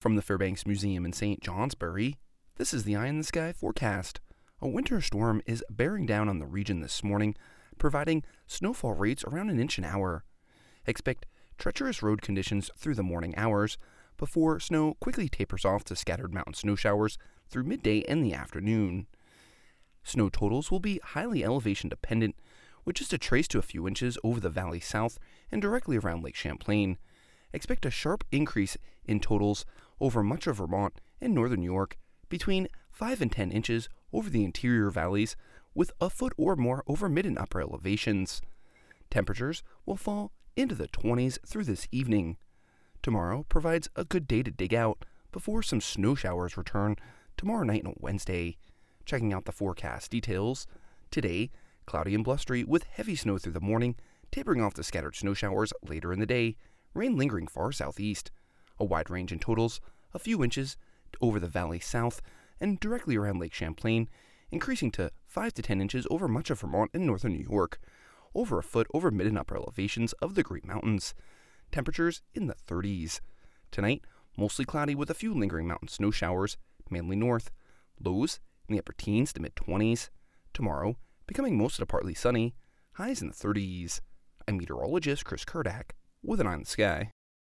From the Fairbanks Museum in St. Johnsbury, this is the Eye on the Sky forecast. A winter storm is bearing down on the region this morning, providing snowfall rates around an inch an hour. Expect treacherous road conditions through the morning hours before snow quickly tapers off to scattered mountain snow showers through midday and the afternoon. Snow totals will be highly elevation dependent, with just a trace to a few inches over the valley south and directly around Lake Champlain. Expect a sharp increase in totals over much of Vermont and northern New York, between 5 and 10 inches over the interior valleys, with a foot or more over mid and upper elevations. Temperatures will fall into the 20s through this evening. Tomorrow provides a good day to dig out before some snow showers return tomorrow night and Wednesday. Checking out the forecast details. Today, cloudy and blustery with heavy snow through the morning, tapering off to scattered snow showers later in the day, rain lingering far southeast. A wide range in totals, a few inches over the valley south and directly around Lake Champlain, increasing to 5 to 10 inches over much of Vermont and northern New York, over a foot over mid and upper elevations of the Green Mountains. Temperatures in the 30s. Tonight, mostly cloudy with a few lingering mountain snow showers, mainly north. Lows in the upper teens to mid 20s. Tomorrow, becoming mostly partly sunny, highs in the 30s. I'm meteorologist Chris Kurdak with an eye on the sky.